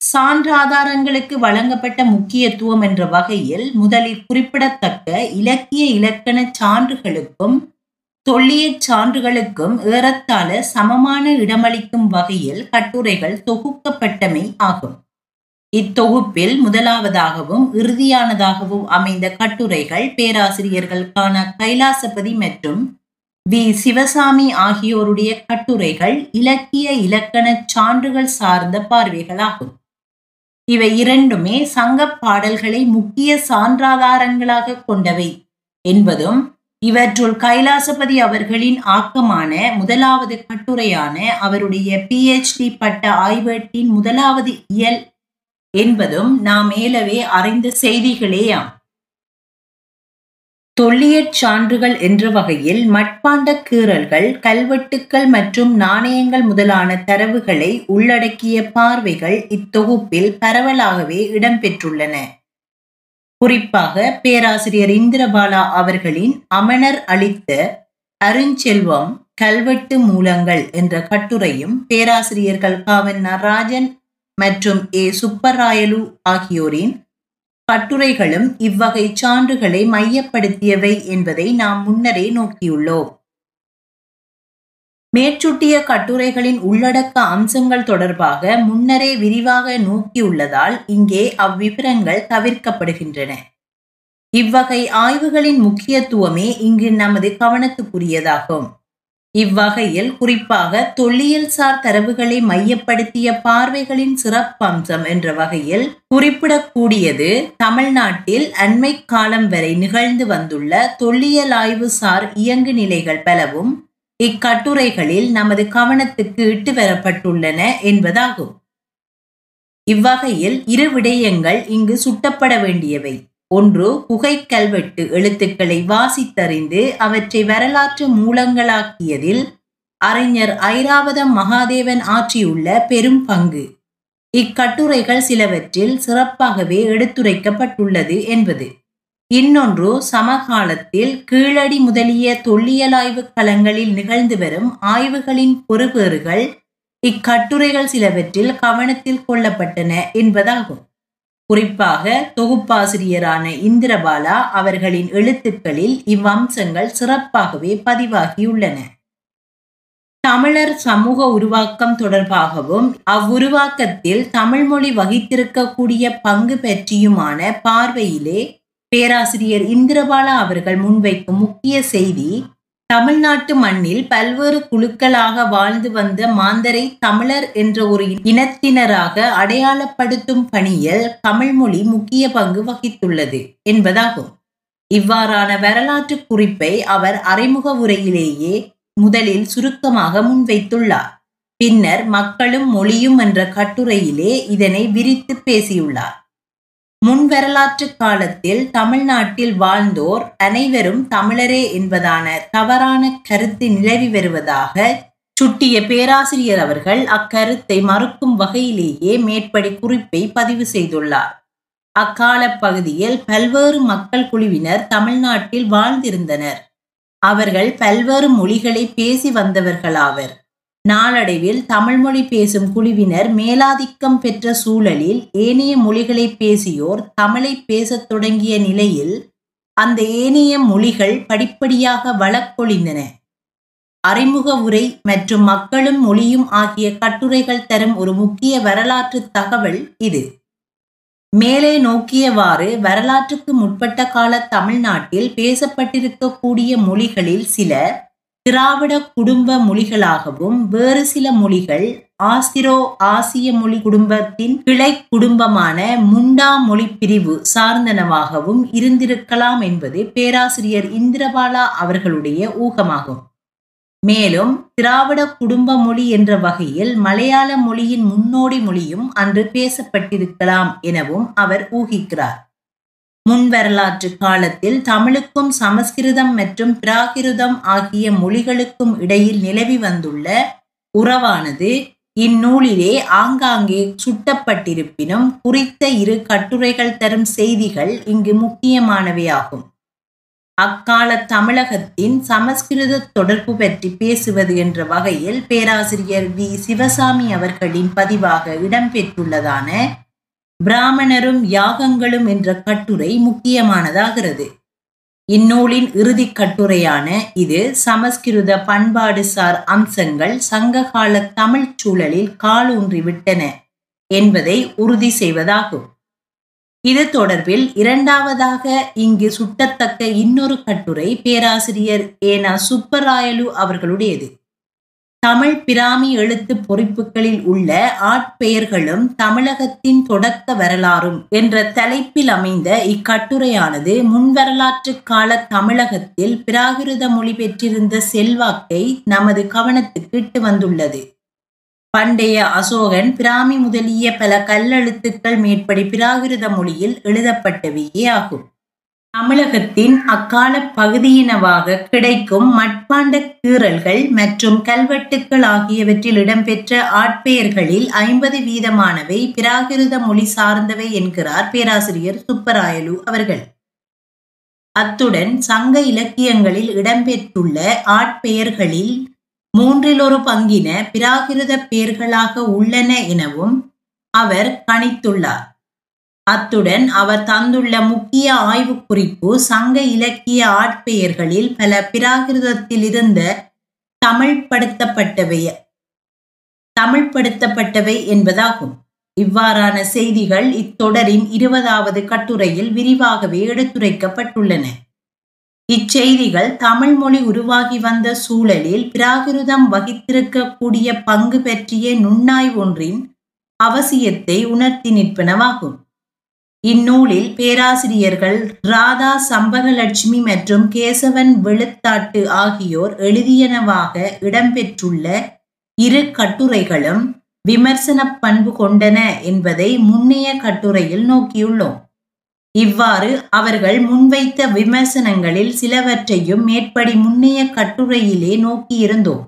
சான்றாதாரங்களுக்கு வழங்கப்பட்ட முக்கியத்துவம் என்ற வகையில் முதலில் குறிப்பிடத்தக்க இலக்கிய இலக்கண சான்றுகளுக்கும் தொல்லியச் சான்றுகளுக்கும் ஏறத்தாழ சமமான இடமளிக்கும் வகையில் கட்டுரைகள் தொகுக்கப்பட்டமை ஆகும். இத்தொகுப்பில் முதலாவதாகவும் இறுதியானதாகவும் அமைந்த கட்டுரைகள் பேராசிரியர்கள் காண கைலாசபதி மற்றும் வி. சிவசாமி ஆகியோருடைய கட்டுரைகள் இலக்கிய இலக்கண சான்றுகள் சார்ந்த பார்வைகளாகும். இவை இரண்டுமே சங்க பாடல்களை முக்கிய சான்றாதாரங்களாக கொண்டவை என்பதும் இவற்றுள் கைலாசபதி அவர்களின் ஆக்கமான முதலாவது கட்டுரையான அவருடைய பிஹெச்டி பட்ட ஆய்வேட்டின் முதலாவது இயல் என்பதும் நாம் மேலவே அறிந்த செய்திகளேயாம். தொல்லியற் சான்றுகள் என்ற வகையில் மட்பாண்ட கீறல்கள் கல்வெட்டுக்கள் மற்றும் நாணயங்கள் முதலான தரவுகளை உள்ளடக்கிய பார்வைகள் இத்தொகுப்பில் பரவலாகவே இடம்பெற்றுள்ளன. குறிப்பாக பேராசிரியர் இந்திரபாலா அவர்களின் அமணர் அளித்த அருஞ்செல்வம் கல்வெட்டு மூலங்கள் என்ற கட்டுரையும் பேராசிரியர்கள் காவன் நடராஜன் மற்றும் ஏ சுப்பராயலு ஆகியோரின் கட்டுரைகளும் இவ்வகை சான்றுகளை மையப்படுத்தியவை என்பதை நாம் முன்னரே நோக்கியுள்ளோம். மேற்சுட்டிய கட்டுரைகளின் உள்ளடக்க அம்சங்கள் தொடர்பாக முன்னரே விரிவாக நோக்கியுள்ளதால் இங்கே அவ்விவரங்கள் தவிர்க்கப்படுகின்றன. இவ்வகை ஆய்வுகளின் முக்கியத்துவமே இங்கு நமது கவனத்துக்குரியதாகும். இவ்வகையில் குறிப்பாக தொல்லியல் சார் தரவுகளை மையப்படுத்திய பார்வைகளின் சிறப்பம்சம் என்ற வகையில் குறிப்பிடக்கூடியது தமிழ்நாட்டில் அண்மை காலம் வரை நிகழ்ந்து வந்துள்ள தொல்லியல் ஆய்வு சார் இயங்கு நிலைகள் பலவும் இக்கட்டுரைகளில் நமது கவனத்துக்கு இட்டு வரப்பட்டுள்ளன என்பதாகும். இவ்வகையில் இரு விடயங்கள் இங்கு சுட்டப்பட வேண்டியவை. ஒன்று குகை கல்வெட்டு எழுத்துக்களை வாசித்தறிந்து அவற்றை வரலாற்று மூலங்களாக்கியதில் அறிஞர் ஐராவதம் மகாதேவன் ஆற்றியுள்ள பெரும் பங்கு. இக்கட்டுரைகள் சிலவற்றில் சிறப்பாகவே எடுத்துரைக்கப்பட்டுள்ளது என்பது. இன்னொன்று சமகாலத்தில் கீழடி முதலிய தொல்லியலாய்வு களங்களில் நிகழ்ந்து வரும் ஆய்வுகளின் பொறுப்பேறுகள் இக்கட்டுரைகள் சிலவற்றில் கவனத்தில் கொள்ளப்பட்டன என்பதாகும். குறிப்பாக தொகுப்பாசிரியரான இந்திரபாலா அவர்களின் எழுத்துக்களில் இவ்வம்சங்கள் சிறப்பாகவே பதிவாகியுள்ளன. தமிழர் சமூக உருவாக்கம் தொடர்பாகவும் அவ்வுருவாக்கத்தில் தமிழ்மொழி வகித்திருக்கக்கூடிய பங்கு பற்றியுமான பார்வையிலே பேராசிரியர் இந்திரபாலா அவர்கள் முன்வைக்கும் முக்கிய செய்தி தமிழ்நாட்டு மண்ணில் பல்வேறு குழுக்களாக வாழ்ந்து வந்த மாந்தரை தமிழர் என்ற ஒரு இனத்தினராக அடையாளப்படுத்தும் பணியில் தமிழ்மொழி முக்கிய பங்கு வகித்துள்ளது என்பதாகும். இவ்வாறான வரலாற்று குறிப்பை அவர் அறிமுக உரையிலேயே முதலில் சுருக்கமாக முன்வைத்துள்ளார். பின்னர் மக்களும் மொழியும் என்ற கட்டுரையிலே இதனை விரித்து பேசியுள்ளார். முன்வரலாற்று காலத்தில் தமிழ்நாட்டில் வாழ்ந்தோர் அனைவரும் தமிழரே என்பதான தவறான கருத்து நிலவி வருவதாக சுட்டிய பேராசிரியர் அவர்கள் அக்கருத்தை மறுக்கும் வகையிலேயே மேற்படி குறிப்பை பதிவு செய்துள்ளார். அக்கால பகுதியில் பல்வேறு மக்கள் குழுவினர் தமிழ்நாட்டில் வாழ்ந்திருந்தனர். அவர்கள் பல்வேறு மொழிகளை பேசி வந்தவர்களாவர். நாளடைவில் தமிழ்மொழி பேசும் குழுவினர் மேலாதிக்கம் பெற்ற சூழலில் ஏனைய மொழிகளை பேசியோர் தமிழை பேசத் தொடங்கிய நிலையில் அந்த ஏனைய மொழிகள் படிப்படியாக வழக்கொழிந்தன அறிமுக உரை மற்றும் மக்களும் மொழியும் ஆகிய கட்டுரைகள் தரும் ஒரு முக்கிய வரலாற்று தகவல் இது. மேலே நோக்கியவாறு வரலாற்றுக்கு முற்பட்ட கால தமிழ்நாட்டில் பேசப்பட்டிருக்கக்கூடிய மொழிகளில் சில திராவிட குடும்ப மொழிகளாகவும் வேறு சில மொழிகள் ஆசிரோ ஆசிய மொழி குடும்பத்தின் கிளை குடும்பமான முண்டா மொழி பிரிவு சார்ந்தனவாகவும் இருந்திருக்கலாம் என்பது பேராசிரியர் இந்திரபாலா அவர்களுடைய ஊகமாகும். மேலும் திராவிட குடும்ப மொழி என்ற வகையில் மலையாள மொழியின் முன்னோடி மொழியும் அன்று பேசப்பட்டிருக்கலாம் எனவும் அவர் ஊகிக்கிறார். முன்வரலாற்று காலத்தில் தமிழுக்கும் சமஸ்கிருதம் மற்றும் பிராகிருதம் ஆகிய மொழிகளுக்கும் இடையில் நிலவி வந்துள்ள உறவானது இந்நூலிலே ஆங்காங்கே சுட்டப்பட்டிருப்பினும் குறித்த இரு கட்டுரைகள் தரும் செய்திகள் இங்கு முக்கியமானவையாகும். அக்கால தமிழகத்தின் சமஸ்கிருத தொடர்பு பற்றி பேசுவது என்ற வகையில் பேராசிரியர் வி. சிவசாமி அவர்களின் பதிவாக இடம்பெற்றுள்ளதான பிராமணரும் யாகங்களும் என்ற கட்டுரை முக்கியமானதாகிறது. இந்நூலின் இறுதி கட்டுரையான இது சமஸ்கிருத பண்பாடு சார் அம்சங்கள் சங்ககால தமிழ் சூழலில் காலூன்றி விட்டன என்பதை உறுதி செய்வதாகும். இது தொடர்பில் இரண்டாவதாக இங்கு சுட்டத்தக்க இன்னொரு கட்டுரை பேராசிரியர் ஏனா சுப்பராயலு அவர்களுடையது. தமிழ் பிராமி எழுத்து பொறிப்புகளில் உள்ள ஆட்பெயர்களும் தமிழகத்தின் தொடக்க வரலாறும் என்ற தலைப்பில் அமைந்த இக்கட்டுரையானது முன்வரலாற்று கால தமிழகத்தில் பிராகிருத மொழி பெற்றிருந்த செல்வாக்கை நமது கவனத்துக்கு இட்டு வந்துள்ளது. பண்டைய அசோகன் பிராமி முதலிய பல கல்லெழுத்துக்கள் மேற்படி பிராகிருத மொழியில் எழுதப்பட்டவையே ஆகும். தமிழகத்தின் அக்கால பகுதியினவாக கிடைக்கும் மட்பாண்ட கீறல்கள் மற்றும் கல்வெட்டுக்கள் ஆகியவற்றில் இடம்பெற்ற ஆட்பெயர்களில் ஐம்பது வீதமானவை பிராகிருத மொழி சார்ந்தவை என்கிறார் பேராசிரியர் சுப்பராயலு அவர்கள். அத்துடன் சங்க இலக்கியங்களில் இடம்பெற்றுள்ள ஆட்பெயர்களில் மூன்றில் ஒரு பங்கின பிராகிருத பெயர்களாக உள்ளன எனவும் அவர் கணித்துள்ளார். அத்துடன் அவர் தந்துள்ள முக்கிய ஆய்வு குறிப்பு சங்க இலக்கிய ஆட்பெயர்களில் பல பிராகிருதத்தில் இருந்த தமிழ்படுத்தப்பட்டவை தமிழ்படுத்தப்பட்டவை என்பதாகும். இவ்வாறான செய்திகள் இத்தொடரின் இருபதாவது கட்டுரையில் விரிவாகவே எடுத்துரைக்கப்பட்டுள்ளன. இச்செய்திகள் தமிழ் மொழி உருவாகி வந்த சூழலில் பிராகிருதம் வகித்திருக்கக்கூடிய பங்கு பற்றிய நுண்ணாய் ஒன்றின் அவசியத்தை உணர்த்தி நிற்பனவாகும். இந்நூலில் பேராசிரியர்கள் ராதா சம்பகலட்சுமி மற்றும் கேசவன் வெளுத்தாட்டு ஆகியோர் எழுதியனவாக இடம்பெற்றுள்ள இரு கட்டுரைகளும் விமர்சன பண்பு கொண்டன என்பதை முன்னைய கட்டுரையில் நோக்கியுள்ளோம். இவ்வாறு அவர்கள் முன்வைத்த விமர்சனங்களில் சிலவற்றையும் மேற்படி முன்னைய கட்டுரையிலே நோக்கியிருந்தோம்.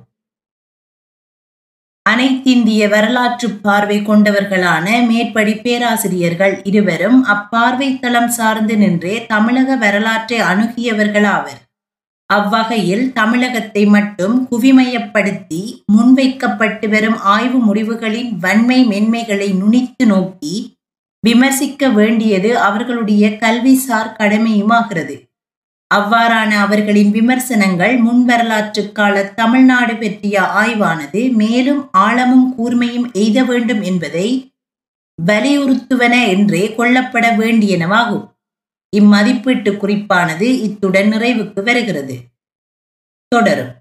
அனைத்திந்திய வரலாற்று பார்வை கொண்டவர்களான மேற்படி பேராசிரியர்கள் இருவரும் அப்பார்வை தளம் சார்ந்து நின்றே தமிழக வரலாற்றை அணுகியவர்களாவர். அவ்வகையில் தமிழகத்தை மட்டும் குவிமையப்படுத்தி முன்வைக்கப்பட்டு வரும் ஆய்வு முடிவுகளின் வன்மை மென்மைகளை நுனித்து நோக்கி விமர்சிக்க வேண்டியது அவர்களுடைய கல்விசார் கடமையுமாகிறது. அவ்வாறான அவர்களின் விமர்சனங்கள் முன்வரலாற்று கால தமிழ்நாடு பற்றிய ஆய்வானது மேலும் ஆழமும் கூர்மையும் எய்த வேண்டும் என்பதை வலியுறுத்துவன என்றே கொள்ளப்பட வேண்டியனவாகும். இம்மதிப்பீட்டு குறிப்பானது இத்துடன் நிறைவுக்கு வருகிறது. தொடரும்.